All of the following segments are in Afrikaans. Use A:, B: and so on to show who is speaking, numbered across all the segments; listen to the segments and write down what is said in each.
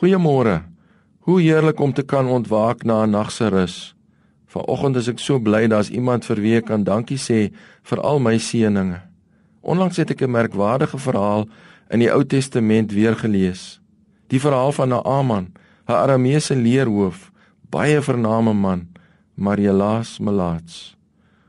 A: Goeiemôre. Hoe heerlik om te kan ontwaak na 'n nag se rus. Vanoggend is ek so bly daar's iemand vir wie ek kan dankie sê vir al my seëninge. Onlangs het ek 'n merkwaardige verhaal in die Ou Testament weer gelees. Die verhaal van Naaman, 'n Arameese leerhoof, baie vername man, maar helaas melaats.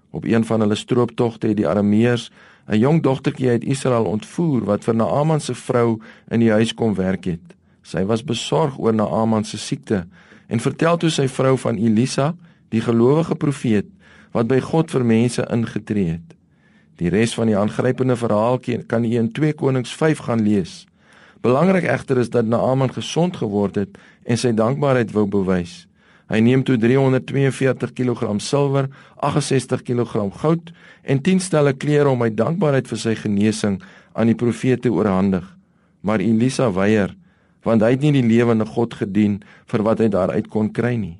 A: Op een van hulle strooptogte het die Arameërs 'n jong dogtertjie uit Israel ontvoer wat vir Naaman se vrou in die huis kom werk het. Sy was besorg oor Naaman se siekte en vertel toe sy vrou van Elisa, die gelowige profeet wat by God vir mense ingetree het. Die res van die aangrypende verhaal kan u in 2 Konings 5 gaan lees. Belangrik egter is dat Naaman gesond geword het en sy dankbaarheid wou bewys. Hy neem toe 342 kg silwer, 68 kg goud en 10 stelle klere om uit dankbaarheid vir sy genesing aan die profete oorhandig. Maar Elisa weier, want hy het nie die lewende God gedien vir wat hy daaruit kon kry nie.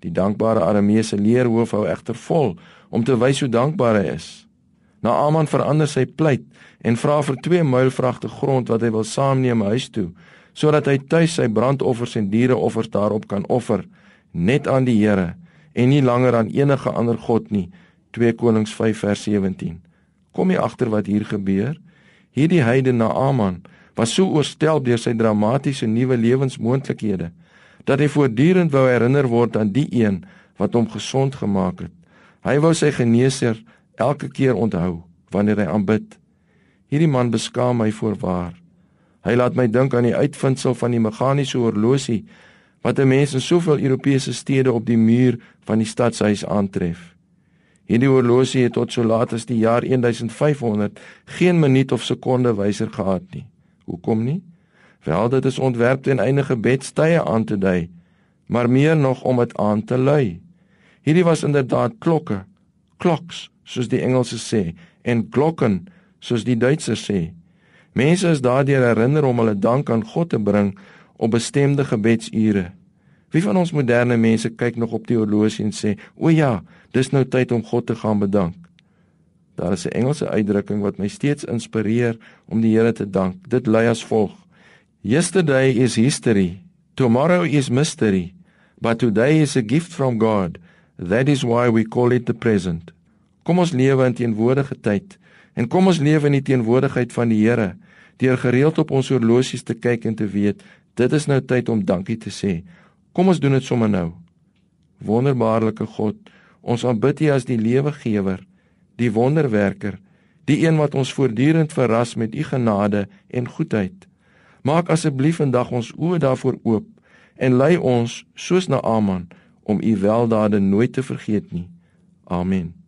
A: Die dankbare Arameese leerhoof hou egter vol om te wys hoe dankbaar hy is. Naaman verander sy pleit en vra vir twee muilvragte grond wat hy wil saamneem huis toe, sodat hy tuis sy brandoffers en diereoffers daarop kan offer net aan die Here en nie langer aan enige ander god nie. 2 Konings 5 vers 17. Kom jy agter wat hier gebeur? Hierdie heidene Naaman was so oorstel deur sy dramatiese nuwe lewensmoontlikhede dat hy voortdurend wou herinner word aan die een wat hom gesond gemaak het. Hy wou sy geneeser elke keer onthou wanneer hy aanbid. Hierdie man beskaam my voorwaar. Hy laat my dink aan die uitvinding van die meganiese horlosie wat 'n mens in soveel Europese stede op die muur van die stadshuis aantref. Hierdie horlosie het tot so laat as die jaar 1500 geen minuut of sekonde wyser gehad nie. Hoekom nie? Wel, dit is ontwerp ten einde gebedstye aan te dui, maar meer nog om dit aan te lui. Hierdie was inderdaad klokke, clocks, soos die Engelse sê, en klokken, soos die Duitsers sê. Mense is daardeur herinner om hulle dank aan God te bring op bestemde gebedsure. Wie van ons moderne mense kyk nog op die horlosie en sê: "O ja, dis nou tyd om God te gaan bedank." Daar is 'n Engelse uitdrukking wat my steeds inspireer om die Here te dank. Dit lui as volg: Yesterday is history, tomorrow is mystery, but today is a gift from God. That is why we call it the present. Kom ons lewe in teenwoordige tyd en kom ons lewe in die teenwoordigheid van die Here deur gereeld op ons horlosies te kyk en te weet Dit is nou tyd om dankie te sê. Kom ons doen dit sommer nou. Wonderbaarlike God, ons aanbid U as die lewegewer, die wonderwerker, die een wat ons voortdurend verras met U genade en goedheid. Maak asseblief vandag ons oë daarvoor oop en lei ons soos na Aman om U weldade nooit te vergeet nie. Amen.